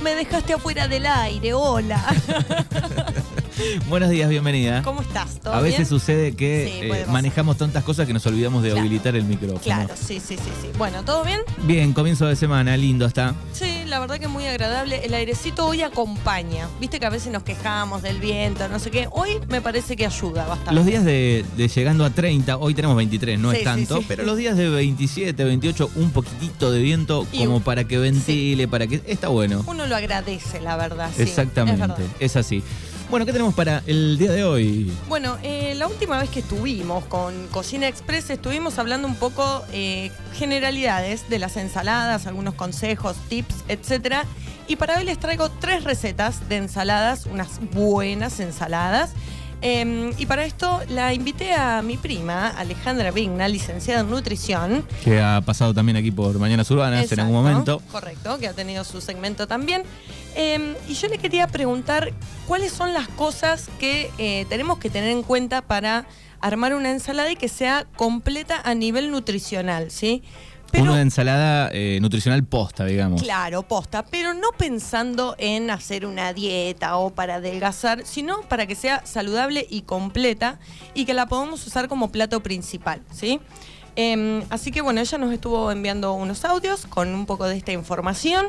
me dejaste afuera del aire, hola. Buenos días, bienvenida. ¿Cómo estás? ¿Todo A veces bien? sucede que eh, manejamos tantas cosas que nos olvidamos de Claro. habilitar el micrófono. Claro, sí, sí, sí, sí. Bueno, ¿todo bien? Bien, comienzo de semana, lindo está. Sí, la verdad que muy agradable. El airecito hoy acompaña. Viste que a veces nos quejamos del viento, no sé qué. Hoy me parece que ayuda bastante. Los días de, de llegando a 30, hoy tenemos 23, no Sí, es tanto, sí. pero los días de 27, 28, un poquitito de viento Y como para que ventile, para que... Está bueno. Uno lo agradece, la verdad. es Exactamente, verdad. es así. Bueno, ¿qué tenemos para el día de hoy? Bueno, eh, la última vez que estuvimos con Cocina Express estuvimos hablando un poco eh, generalidades de las ensaladas, algunos consejos, tips, etcétera. Y para hoy les traigo tres recetas de ensaladas, unas buenas ensaladas. Eh, y para esto la invité a mi prima, Alejandra Vigna, licenciada en nutrición. Que ha pasado también aquí por Mañanas Urbanas en algún momento. Correcto, que ha tenido su segmento también. Eh, y yo le quería preguntar cuáles son las cosas que eh, tenemos que tener en cuenta para armar una ensalada y que sea completa a nivel nutricional, ¿sí? Una ensalada eh, nutricional posta, digamos. Claro, posta, pero no pensando en hacer una dieta o para adelgazar, sino para que sea saludable y completa y que la podamos usar como plato principal, ¿sí? Em, así que bueno, ella nos estuvo enviando unos audios con un poco de esta información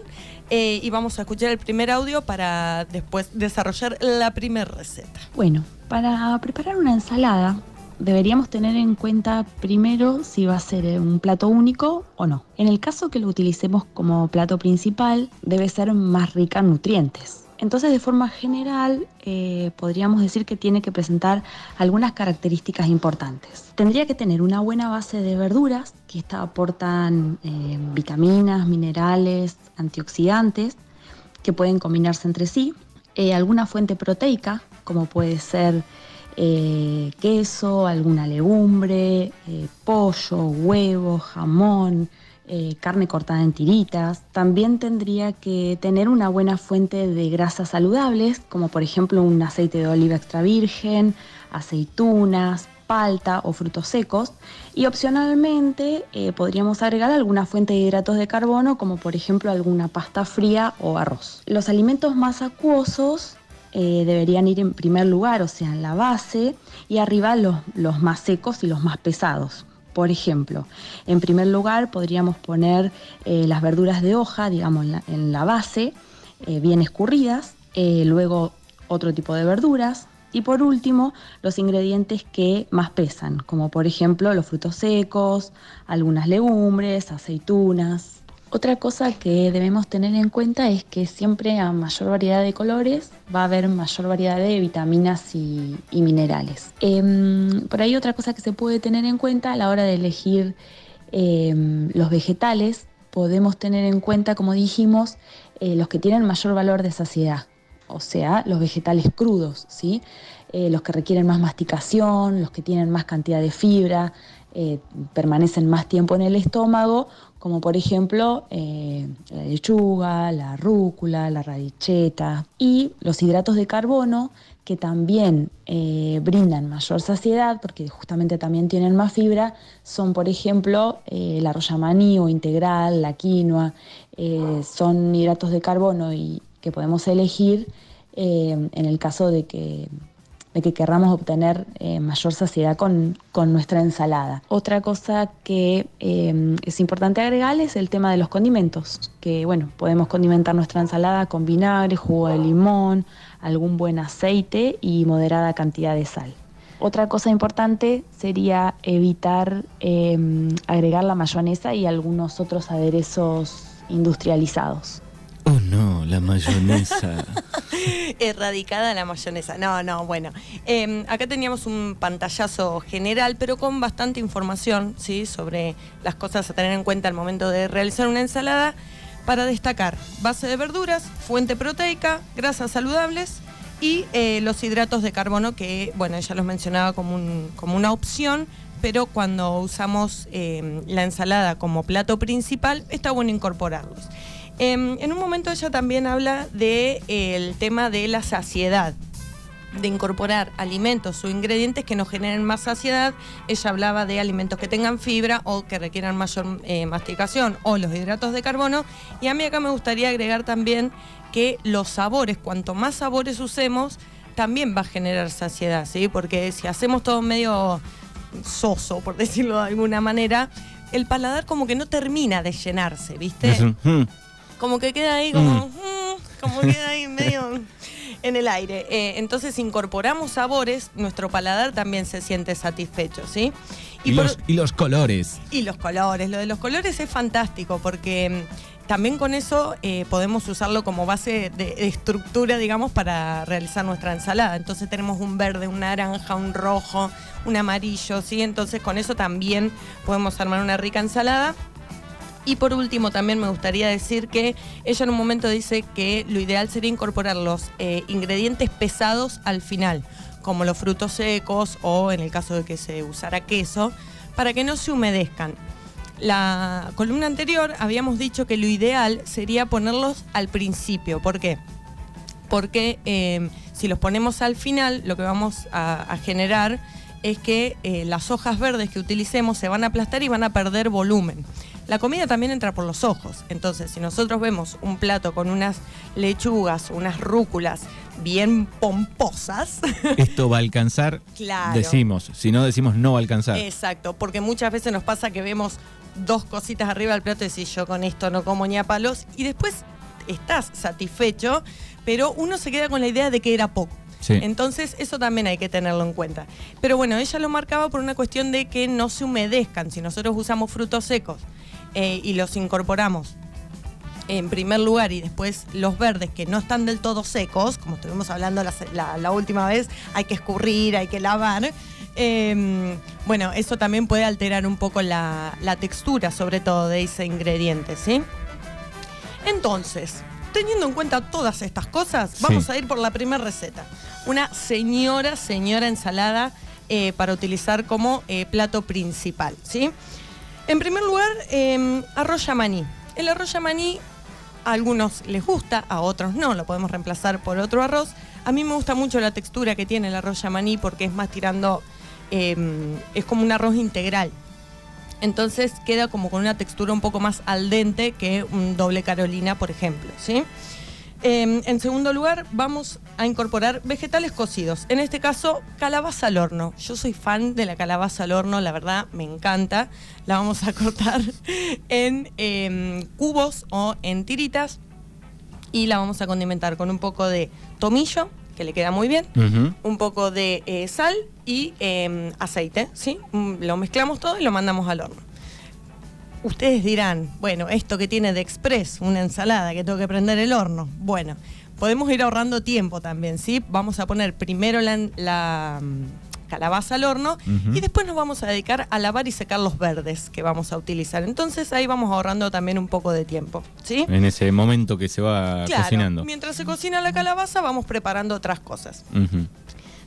eh, y vamos a escuchar el primer audio para después desarrollar la primera receta. Bueno, para preparar una ensalada deberíamos tener en cuenta primero si va a ser un plato único o no. En el caso que lo utilicemos como plato principal, debe ser más rica en nutrientes. Entonces, de forma general, eh, podríamos decir que tiene que presentar algunas características importantes. Tendría que tener una buena base de verduras, que estas aportan eh, vitaminas, minerales, antioxidantes, que pueden combinarse entre sí. Eh, alguna fuente proteica, como puede ser queso, alguna legumbre, pollo, huevo, jamón, eh, carne cortada en tiritas. También tendría que tener una buena fuente de grasas saludables, como por ejemplo un aceite de oliva extra virgen, aceitunas, palta o frutos secos. Y opcionalmente eh, podríamos agregar alguna fuente de hidratos de carbono, como por ejemplo alguna pasta fría o arroz. Los alimentos más acuosos eh, deberían ir en primer lugar, o sea, en la base, y arriba los, los más secos y los más pesados. Por ejemplo, en primer lugar podríamos poner eh, las verduras de hoja, digamos, en la, en la base, eh, bien escurridas, eh, luego otro tipo de verduras y por último los ingredientes que más pesan, como por ejemplo los frutos secos, algunas legumbres, aceitunas, otra cosa que debemos tener en cuenta es que siempre a mayor variedad de colores va a haber mayor variedad de vitaminas y, minerales. Em, por ahí otra cosa que se puede tener en cuenta a la hora de elegir em, los vegetales, podemos tener en cuenta, como dijimos, eh, los que tienen mayor valor de saciedad, o sea, los vegetales crudos, ¿sí? Eh, los que requieren más masticación, los que tienen más cantidad de fibra, eh, permanecen más tiempo en el estómago, como por ejemplo eh, la lechuga, la rúcula, la radicheta y los hidratos de carbono que también eh, brindan mayor saciedad porque justamente también tienen más fibra, son por ejemplo eh, la royamaní o integral, la quinoa, eh, son hidratos de carbono y que podemos elegir en el caso de que de que querramos obtener eh, mayor saciedad con, con, nuestra ensalada. Otra cosa que eh, es importante agregar es el tema de los condimentos, que bueno, podemos condimentar nuestra ensalada con vinagre, jugo de limón, algún buen aceite y moderada cantidad de sal. Otra cosa importante sería evitar eh, agregar la mayonesa y algunos otros aderezos industrializados. Oh no, la mayonesa. Erradicada la mayonesa. No, no, bueno. Eh, acá teníamos un pantallazo general, pero con bastante información, ¿sí? Sobre las cosas a tener en cuenta al momento de realizar una ensalada. Para destacar, base de verduras, fuente proteica, grasas saludables y eh, los hidratos de carbono, que, bueno, ella los mencionaba como, un, como una opción, pero cuando usamos eh, la ensalada como plato principal, está bueno incorporarlos. Eh, en un momento ella también habla del de, tema de la saciedad. de incorporar alimentos o ingredientes que nos generen más saciedad. Ella hablaba de alimentos que tengan fibra o que requieran mayor eh, masticación o los hidratos de carbono. Y a mí acá me gustaría agregar también que los sabores, cuanto más sabores usemos, también va a generar saciedad, ¿sí? Porque si hacemos todo medio soso, por decirlo de alguna manera, el paladar como que no termina de llenarse, ¿viste? Mm. Como que queda ahí como, mm, como queda ahí medio en el aire. Eh, entonces incorporamos sabores, nuestro paladar también se siente satisfecho, ¿sí? Y, por- los, y los colores. y los colores, lo de los colores es fantástico porque mm, también con eso eh, podemos usarlo como base de, de estructura, digamos, para realizar nuestra ensalada. Entonces tenemos un verde, un naranja, un rojo, un amarillo, ¿sí? Entonces con eso también podemos armar una rica ensalada. Y por último, también me gustaría decir que ella en un momento dice que lo ideal sería incorporar los eh, ingredientes pesados al final, como los frutos secos o en el caso de que se usara queso, para que no se humedezcan. La columna anterior habíamos dicho que lo ideal sería ponerlos al principio. ¿Por qué? Porque eh, si los ponemos al final, lo que vamos a, generar es que eh, las hojas verdes que utilicemos se van a aplastar y van a perder volumen. La comida también entra por los ojos. Entonces, si nosotros vemos un plato con unas lechugas, unas rúculas bien pomposas, Esto va a alcanzar, Claro. decimos. Si no decimos no va a alcanzar. Exacto, porque muchas veces nos pasa que vemos dos cositas arriba del plato y decís yo con esto no como ni a palos y después estás satisfecho, pero uno se queda con la idea de que era poco. Entonces eso también hay que tenerlo en cuenta. Pero bueno, ella lo marcaba por una cuestión de que no se humedezcan. Si nosotros usamos frutos secos eh, y los incorporamos en primer lugar y después los verdes que no están del todo secos, como estuvimos hablando la, última vez, hay que escurrir, hay que lavar. eh, bueno, eso también puede alterar un poco la, la textura, sobre todo de ese ingrediente, ¿sí? Entonces, teniendo en cuenta todas estas cosas, Sí. vamos a ir por la primera receta. Una señora, señora ensalada eh, para utilizar como eh, plato principal, ¿sí? En primer lugar, eh, arroz yamaní. El arroz yamaní a algunos les gusta, a otros no, lo podemos reemplazar por otro arroz. A mí me gusta mucho la textura que tiene el arroz yamaní porque es más tirando, eh, es como un arroz integral. Entonces queda como con una textura un poco más al dente que un doble carolina, por ejemplo, ¿sí? Eh, en segundo lugar, vamos a incorporar vegetales cocidos. En este caso, calabaza al horno. Yo soy fan de la calabaza al horno, la verdad me encanta. La vamos a cortar en eh, cubos o en tiritas y la vamos a condimentar con un poco de tomillo, que le queda muy bien, un poco de eh, sal y eh, aceite, ¿sí? Mm, Lo mezclamos todo y lo mandamos al horno. Ustedes dirán, bueno, esto que tiene de express, una ensalada que tengo que prender el horno. Bueno, podemos ir ahorrando tiempo también, ¿sí? Vamos a poner primero la, la, mm, calabaza al horno y después nos vamos a dedicar a lavar y secar los verdes que vamos a utilizar. Entonces ahí vamos ahorrando también un poco de tiempo, ¿sí? En ese momento que se va Claro, cocinando. mientras se cocina la calabaza vamos preparando otras cosas.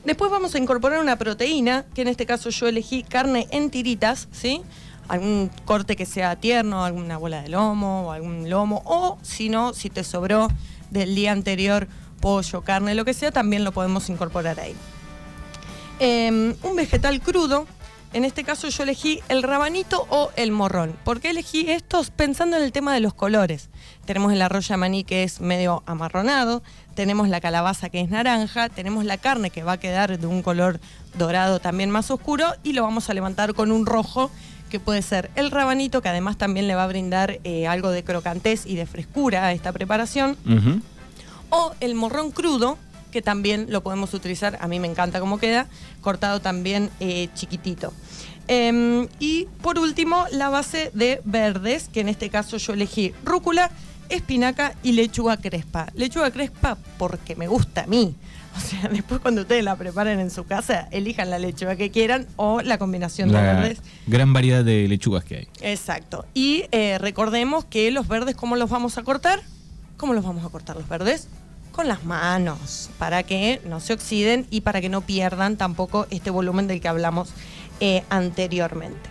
Después vamos a incorporar una proteína, que en este caso yo elegí carne en tiritas, ¿sí? Algún corte que sea tierno, alguna bola de lomo o algún lomo, o si no, si te sobró del día anterior pollo, carne, lo que sea, también lo podemos incorporar ahí. Eh, un vegetal crudo, en este caso yo elegí el rabanito o el morrón. ¿Por qué elegí estos? Pensando en el tema de los colores. Tenemos el arroz yamaní que es medio amarronado, tenemos la calabaza que es naranja, tenemos la carne que va a quedar de un color dorado también más oscuro y lo vamos a levantar con un rojo que puede ser el rabanito, que además también le va a brindar eh, algo de crocantez y de frescura a esta preparación o el morrón crudo, que también lo podemos utilizar, a mí me encanta cómo queda, cortado también eh, chiquitito. Em, y por último, la base de verdes, que en este caso yo elegí rúcula, espinaca y lechuga crespa. Lechuga crespa porque me gusta a mí. O sea, después cuando ustedes la preparen en su casa, elijan la lechuga que quieran o la combinación de verdes. gran variedad de lechugas que hay. Exacto. Y eh, recordemos que los verdes, ¿cómo los vamos a cortar? ¿Cómo los vamos a cortar los verdes? Con las manos, para que no se oxiden y para que no pierdan tampoco este volumen del que hablamos eh, anteriormente.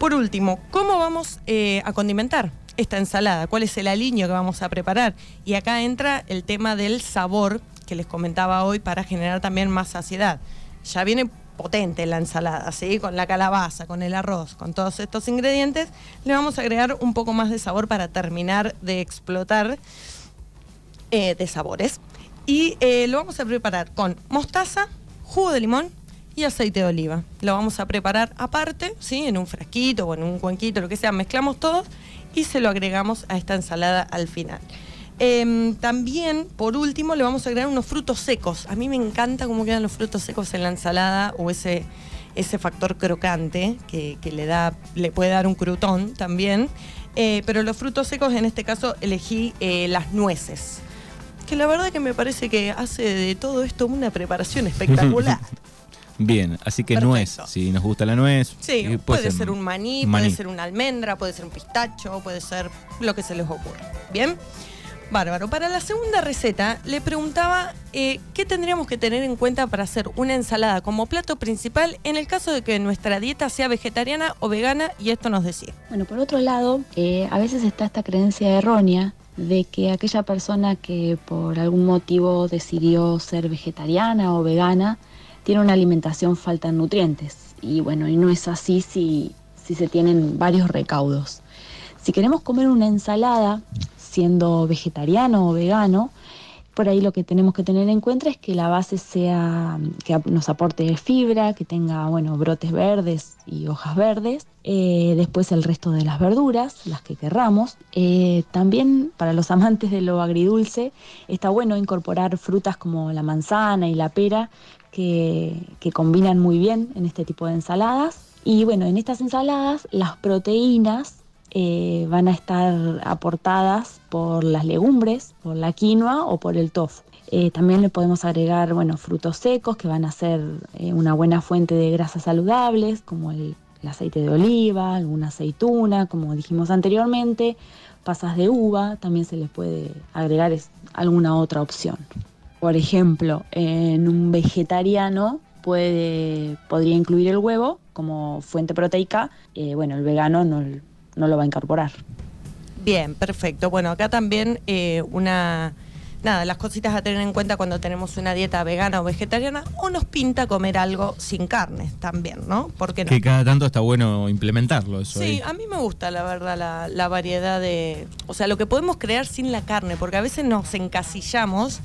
Por último, ¿cómo vamos eh, a condimentar esta ensalada? ¿Cuál es el aliño que vamos a preparar? Y acá entra el tema del sabor que les comentaba hoy para generar también más saciedad. Ya viene potente la ensalada, ¿sí? Con la calabaza, con el arroz, con todos estos ingredientes, le vamos a agregar un poco más de sabor para terminar de explotar eh, de sabores. Y eh, lo vamos a preparar con mostaza, jugo de limón y aceite de oliva. Lo vamos a preparar aparte, ¿sí? En un frasquito o en un cuenquito, lo que sea, mezclamos todo y se lo agregamos a esta ensalada al final. Em, también, por último, le vamos a agregar unos frutos secos. A mí me encanta cómo quedan los frutos secos en la ensalada o ese, ese factor crocante que, le, da, le puede dar un crutón también. Eh, pero los frutos secos, en este caso, elegí las nueces. Que la verdad que me parece que hace de todo esto una preparación espectacular. Bien, así que nuez, si nos gusta la nuez. Sí, eh, puede, ser, un maní, maní, puede ser una almendra, puede ser un pistacho, puede ser lo que se les ocurra. Bien. Bárbaro. Para la segunda receta le preguntaba eh, qué tendríamos que tener en cuenta para hacer una ensalada como plato principal en el caso de que nuestra dieta sea vegetariana o vegana y esto nos decía. Bueno, por otro lado, eh, a veces está esta creencia errónea de que aquella persona que por algún motivo decidió ser vegetariana o vegana tiene una alimentación falta nutrientes. Y bueno, y no es así si, si se tienen varios recaudos. Si queremos comer una ensalada, siendo vegetariano o vegano, por ahí lo que tenemos que tener en cuenta es que la base sea, que nos aporte fibra, que tenga, bueno, brotes verdes y hojas verdes. Eh, después el resto de las verduras, las que querramos. Eh, también para los amantes de lo agridulce, está bueno incorporar frutas como la manzana y la pera, que, que combinan muy bien en este tipo de ensaladas. Y bueno, en estas ensaladas las proteínas eh, van a estar aportadas por las legumbres, por la quinoa o por el tofu. Eh, también le podemos agregar bueno, frutos secos que van a ser eh, una buena fuente de grasas saludables, como el, aceite de oliva, alguna aceituna, como dijimos anteriormente, pasas de uva, también se les puede agregar alguna otra opción. Por ejemplo, en un vegetariano puede, podría incluir el huevo como fuente proteica, bueno, el vegano no, no lo va a incorporar. Bien, perfecto. Bueno, acá también eh, una... Nada, las cositas a tener en cuenta cuando tenemos una dieta vegana o vegetariana o nos pinta comer algo sin carne también, ¿no? Porque Que cada tanto está bueno implementarlo eso. Sí, a mí me gusta la verdad la, la variedad de... O sea, lo que podemos crear sin la carne, porque a veces nos encasillamos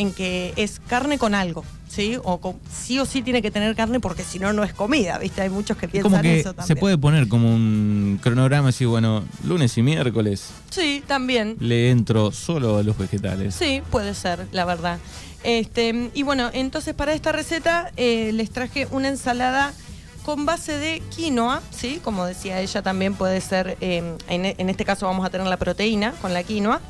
en que es carne con algo. ¿sí? O sí o sí tiene que tener carne porque si no, no es comida, ¿viste? Hay muchos que piensan como que eso también. Se puede poner como un cronograma así, bueno, lunes y miércoles. Sí, también. Le entro solo a los vegetales. Sí, puede ser, la verdad. Este, y bueno, entonces para esta receta eh, les traje una ensalada con base de quinoa, ¿sí? Como decía ella, también puede ser, eh, en, en este caso vamos a tener la proteína con la quinoa.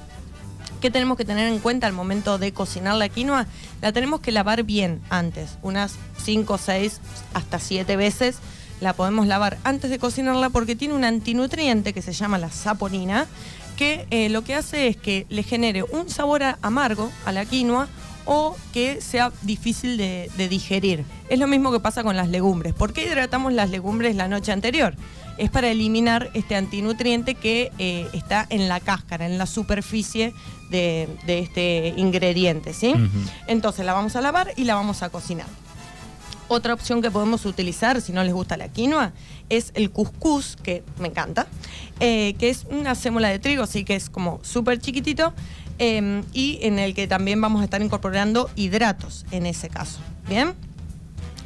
¿Qué tenemos que tener en cuenta al momento de cocinar la quinoa? La tenemos que lavar bien antes, unas 5, 6, hasta 7 veces. La podemos lavar antes de cocinarla porque tiene un antinutriente que se llama la saponina, que eh, lo que hace es que le genere un sabor amargo a la quinoa o que sea difícil de, de digerir. Es lo mismo que pasa con las legumbres. ¿Por qué hidratamos las legumbres la noche anterior? es para eliminar este antinutriente que eh, está en la cáscara, en la superficie de, este ingrediente, ¿sí? Entonces la vamos a lavar y la vamos a cocinar. Otra opción que podemos utilizar, si no les gusta la quinoa, es el cuscús, que me encanta, eh, que es una sémola de trigo, así que es como súper chiquitito, em, y en el que también vamos a estar incorporando hidratos en ese caso. ¿Bien?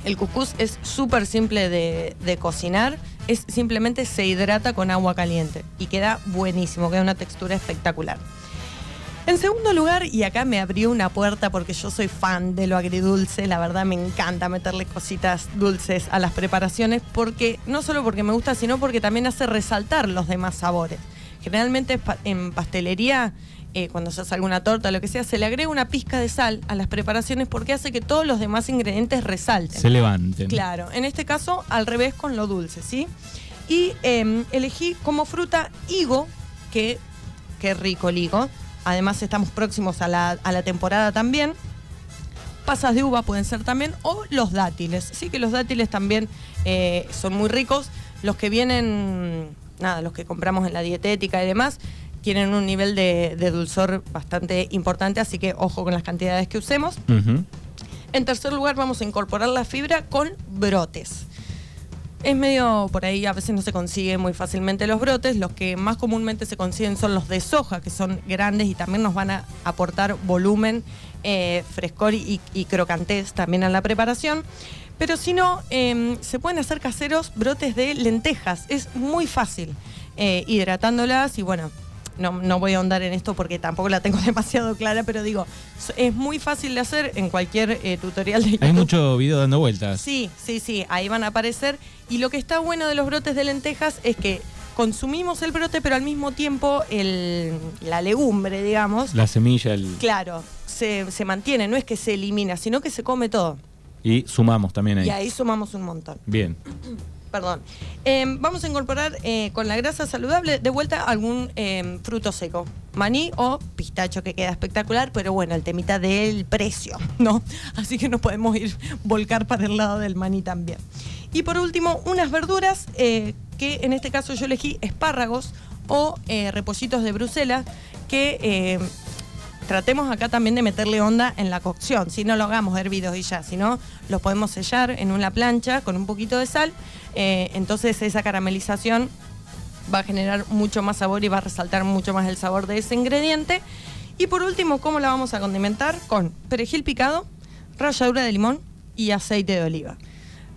El cuscús es súper simple de cocinar es simplemente se hidrata con agua caliente y queda buenísimo, queda una textura espectacular. En segundo lugar, y acá me abrió una puerta porque yo soy fan de lo agridulce, la verdad me encanta meterle cositas dulces a las preparaciones, porque no solo porque me gusta, sino porque también hace resaltar los demás sabores. Generalmente en pastelería eh, cuando se hace alguna torta, o lo que sea, se le agrega una pizca de sal a las preparaciones porque hace que todos los demás ingredientes resalten. Se levanten. Claro, en este caso al revés con lo dulce, ¿sí? Y em, elegí como fruta higo, que qué rico el higo. Además estamos próximos a la, temporada también. Pasas de uva pueden ser también, o los dátiles. Sí que los dátiles también eh, son muy ricos. Los que vienen, nada, los que compramos en la dietética y demás, tienen un nivel de, de dulzor bastante importante, así que ojo con las cantidades que usemos. En tercer lugar, vamos a incorporar la fibra con brotes. Es medio por ahí, a veces no se consigue muy fácilmente los brotes. Los que más comúnmente se consiguen son los de soja, que son grandes y también nos van a aportar volumen, eh, frescor y, y crocantez también a la preparación. Pero si no, eh, se pueden hacer caseros brotes de lentejas. Es muy fácil eh, hidratándolas y bueno, no, no voy a ahondar en esto porque tampoco la tengo demasiado clara, pero digo, es muy fácil de hacer en cualquier eh, tutorial de YouTube. Hay mucho video dando vueltas. Sí, sí, sí, ahí van a aparecer. Y lo que está bueno de los brotes de lentejas es que consumimos el brote, pero al mismo tiempo el- la legumbre, digamos, La semilla el- claro, se, se mantiene, no es que se elimina, sino que se come todo. y sumamos también ahí. Y ahí sumamos un montón. Bien. Perdón. Eh, vamos a incorporar eh, con la grasa saludable de vuelta algún eh, fruto seco. Maní o pistacho que queda espectacular, pero bueno, el temita del precio, ¿no? Así que no podemos ir volcar para el lado del maní también. Y por último, unas verduras eh, que en este caso yo elegí espárragos o eh, repollitos de Bruselas que eh, tratemos acá también de meterle onda en la cocción. Si no lo hagamos hervidos y ya, si no, los podemos sellar en una plancha con un poquito de sal. Eh, entonces esa caramelización va a generar mucho más sabor y va a resaltar mucho más el sabor de ese ingrediente. Y por último, ¿cómo la vamos a condimentar? Con perejil picado, ralladura de limón y aceite de oliva.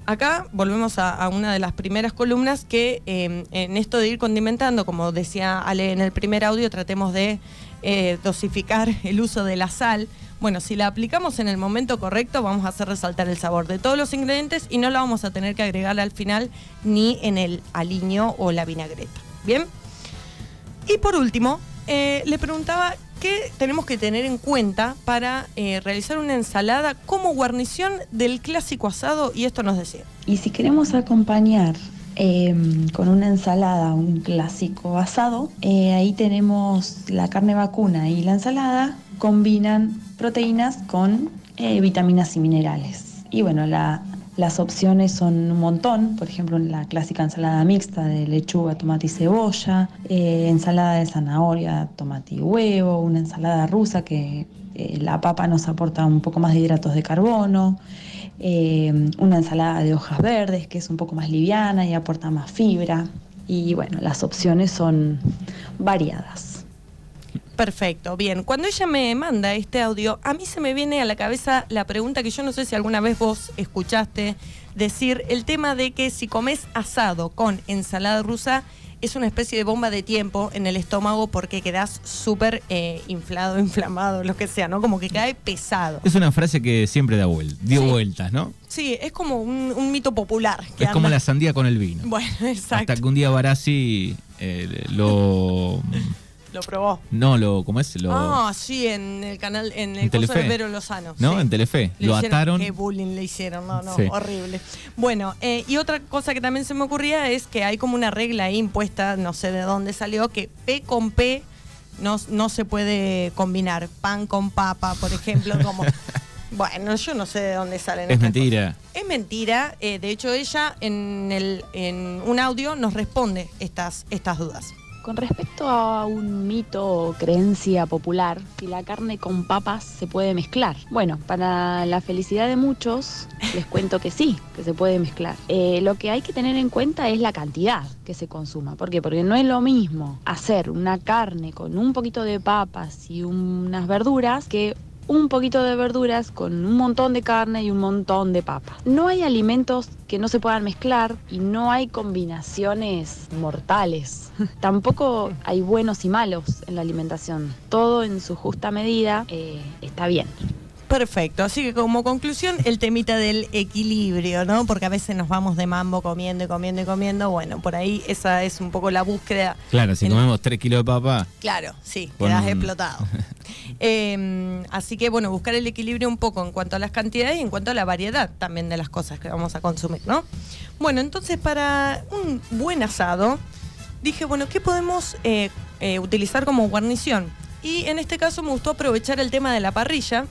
Acá volvemos a, una de las primeras columnas que eh, en esto de ir condimentando, como decía Ale en el primer audio, tratemos de eh, dosificar el uso de la sal. Bueno, si la aplicamos en el momento correcto, vamos a hacer resaltar el sabor de todos los ingredientes y no la vamos a tener que agregar al final ni en el aliño o la vinagreta. ¿Bien? Y por último, eh, le preguntaba qué tenemos que tener en cuenta para eh, realizar una ensalada como guarnición del clásico asado y esto nos decía. Y si queremos acompañar eh, con una ensalada un clásico asado, eh, ahí tenemos la carne vacuna y la ensalada combinan proteínas con eh, vitaminas y minerales. Y bueno, la- las opciones son un montón, por ejemplo, la clásica ensalada mixta de lechuga, tomate y cebolla, eh, ensalada de zanahoria, tomate y huevo, una ensalada rusa que eh, la papa nos aporta un poco más de hidratos de carbono, eh, una ensalada de hojas verdes que es un poco más liviana y aporta más fibra. Y bueno, las opciones son variadas. Perfecto, bien. Cuando ella me manda este audio, a mí se me viene a la cabeza la pregunta que yo no sé si alguna vez vos escuchaste decir, el tema de que si comes asado con ensalada rusa es una especie de bomba de tiempo en el estómago porque quedás súper eh, inflado, inflamado, lo que sea, ¿no? Como que cae pesado. Es una frase que siempre da vueltas, dio Sí. vueltas, ¿no? Sí, es como un, un mito popular. que Es como la sandía con el vino. Bueno, exacto. Hasta que un día Barassi eh, lo. Lo probó. No, lo. ¿Cómo es? Lo, Ah, sí, en el canal, en el En curso de Telefe. Vero Lozano. ¿No? sí. En Telefe. Le lo hicieron- ataron. Qué bullying le hicieron, no, no, Sí. horrible. Bueno, eh, y otra cosa que también se me ocurría es que hay como una regla ahí impuesta, no sé de dónde salió, que P con P no, no se puede combinar. Pan con papa, por ejemplo, como... Bueno, yo no sé de dónde salen Es estas mentira. cosas. Es mentira. eh, de hecho, ella en, el, en un audio nos responde estas, estas dudas. Con respecto a un mito o creencia popular, si la carne con papas se puede mezclar. Bueno, para la felicidad de muchos, les cuento que sí, que se puede mezclar. Eh, lo que hay que tener en cuenta es la cantidad que se consuma. ¿Por qué? Porque no es lo mismo hacer una carne con un poquito de papas y unas verduras que un poquito de verduras con un montón de carne y un montón de papa. No hay alimentos que no se puedan mezclar y no hay combinaciones mortales. Tampoco hay buenos y malos en la alimentación. Todo en su justa medida eh, está bien. Perfecto, así que como conclusión el temita del equilibrio, ¿no? Porque a veces nos vamos de mambo comiendo y comiendo y comiendo, bueno, por ahí esa es un poco la búsqueda. Claro, si en- comemos 3 kilos de papa, Claro, sí, Con quedas un- explotado. Eh, así que bueno, buscar el equilibrio un poco en cuanto a las cantidades y en cuanto a la variedad también de las cosas que vamos a consumir, ¿no? Bueno, entonces para un buen asado, dije, bueno, ¿qué podemos eh, eh, utilizar como guarnición? Y en este caso me gustó aprovechar el tema de la parrilla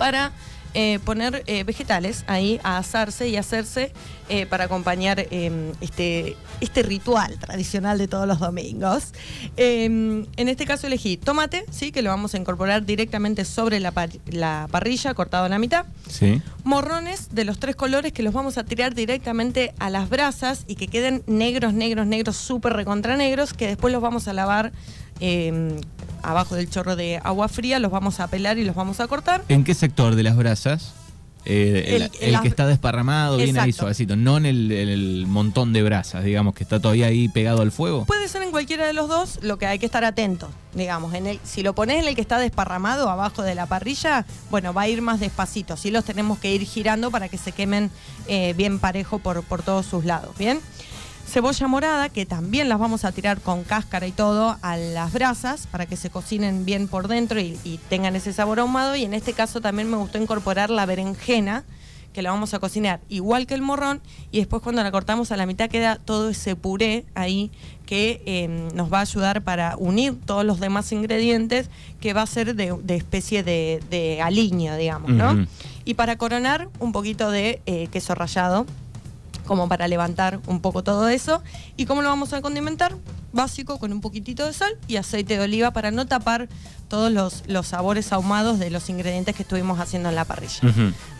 para eh, poner eh, vegetales ahí a asarse y hacerse eh, para acompañar eh, este, este ritual tradicional de todos los domingos. Eh, en este caso elegí tomate, ¿sí? que lo vamos a incorporar directamente sobre la, par- la parrilla, cortado a la mitad. Sí. Morrones de los tres colores que los vamos a tirar directamente a las brasas y que queden negros, negros, negros, súper recontra negros, que después los vamos a lavar eh, abajo del chorro de agua fría, los vamos a pelar y los vamos a cortar. ¿En qué sector de las brasas? Eh, el, El- el las- que está desparramado, bien ahí Exacto. suavecito, no en el, montón de brasas, digamos, que está todavía ahí pegado al fuego. Puede ser en cualquiera de los dos, lo que hay que estar atento, digamos. En el, si lo pones en el que está desparramado abajo de la parrilla, bueno, va a ir más despacito. Sí los tenemos que ir girando para que se quemen eh, bien parejo por, por todos sus lados, ¿bien? Cebolla morada, que también las vamos a tirar con cáscara y todo a las brasas para que se cocinen bien por dentro y, y tengan ese sabor ahumado. Y en este caso también me gustó incorporar la berenjena, que la vamos a cocinar igual que el morrón y después cuando la cortamos a la mitad queda todo ese puré ahí que eh, nos va a ayudar para unir todos los demás ingredientes que va a ser de, de especie de, de aliño, digamos, ¿no? Y para coronar un poquito de eh, queso rallado como para levantar un poco todo eso. ¿Y cómo lo vamos a condimentar? Básico, con un poquitito de sal y aceite de oliva para no tapar todos los, los sabores ahumados de los ingredientes que estuvimos haciendo en la parrilla.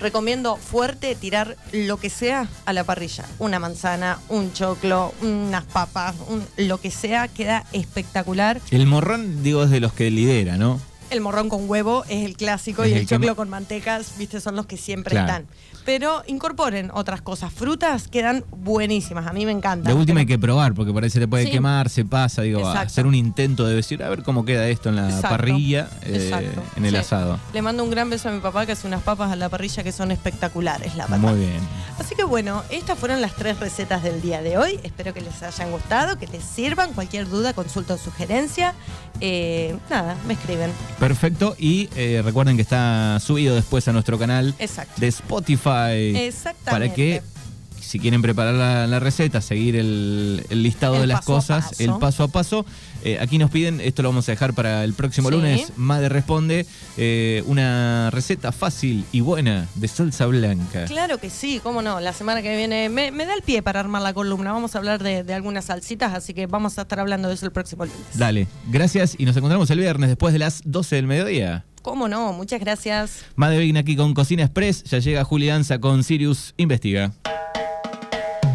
Recomiendo fuerte tirar lo que sea a la parrilla. Una manzana, un choclo, unas papas, un- lo que sea, queda espectacular. El morrón, digo, es de los que lidera, ¿no? El morrón con huevo es el clásico Es y el el choclo con mantecas, viste, son los que siempre Claro. están. Pero incorporen otras cosas. Frutas quedan buenísimas, a mí me encanta. De última hay que probar, porque parece que te puede Sí. quemar, se pasa, digo, Exacto. hacer un intento de decir, a ver cómo queda esto en la Exacto. parrilla, eh, en el Sí. asado. Le mando un gran beso a mi papá que hace unas papas a la parrilla que son espectaculares, la verdad. Muy bien. Así que bueno, estas fueron las tres recetas del día de hoy. Espero que les hayan gustado, que les sirvan. Cualquier duda, consulta o sugerencia. Eh, nada, me escriben. Perfecto. Y eh, recuerden que está subido después a nuestro canal Exacto. de Spotify. Exactamente. Para que, si quieren preparar la, la receta, seguir el, el listado El de las cosas, el paso a paso, eh, aquí nos piden, esto lo vamos a dejar para el próximo Sí. lunes, Made responde, eh, una receta fácil y buena de salsa blanca. Claro que sí, cómo no. La semana que viene me, me da el pie para armar la columna. Vamos a hablar de, de algunas salsitas, así que vamos a estar hablando de eso el próximo lunes. Dale, gracias y nos encontramos el viernes después de las 12 del mediodía. ¿Cómo no? Muchas gracias. Made Vigna aquí con Cocina Express, ya llega Juli Danza con Sirius Investiga.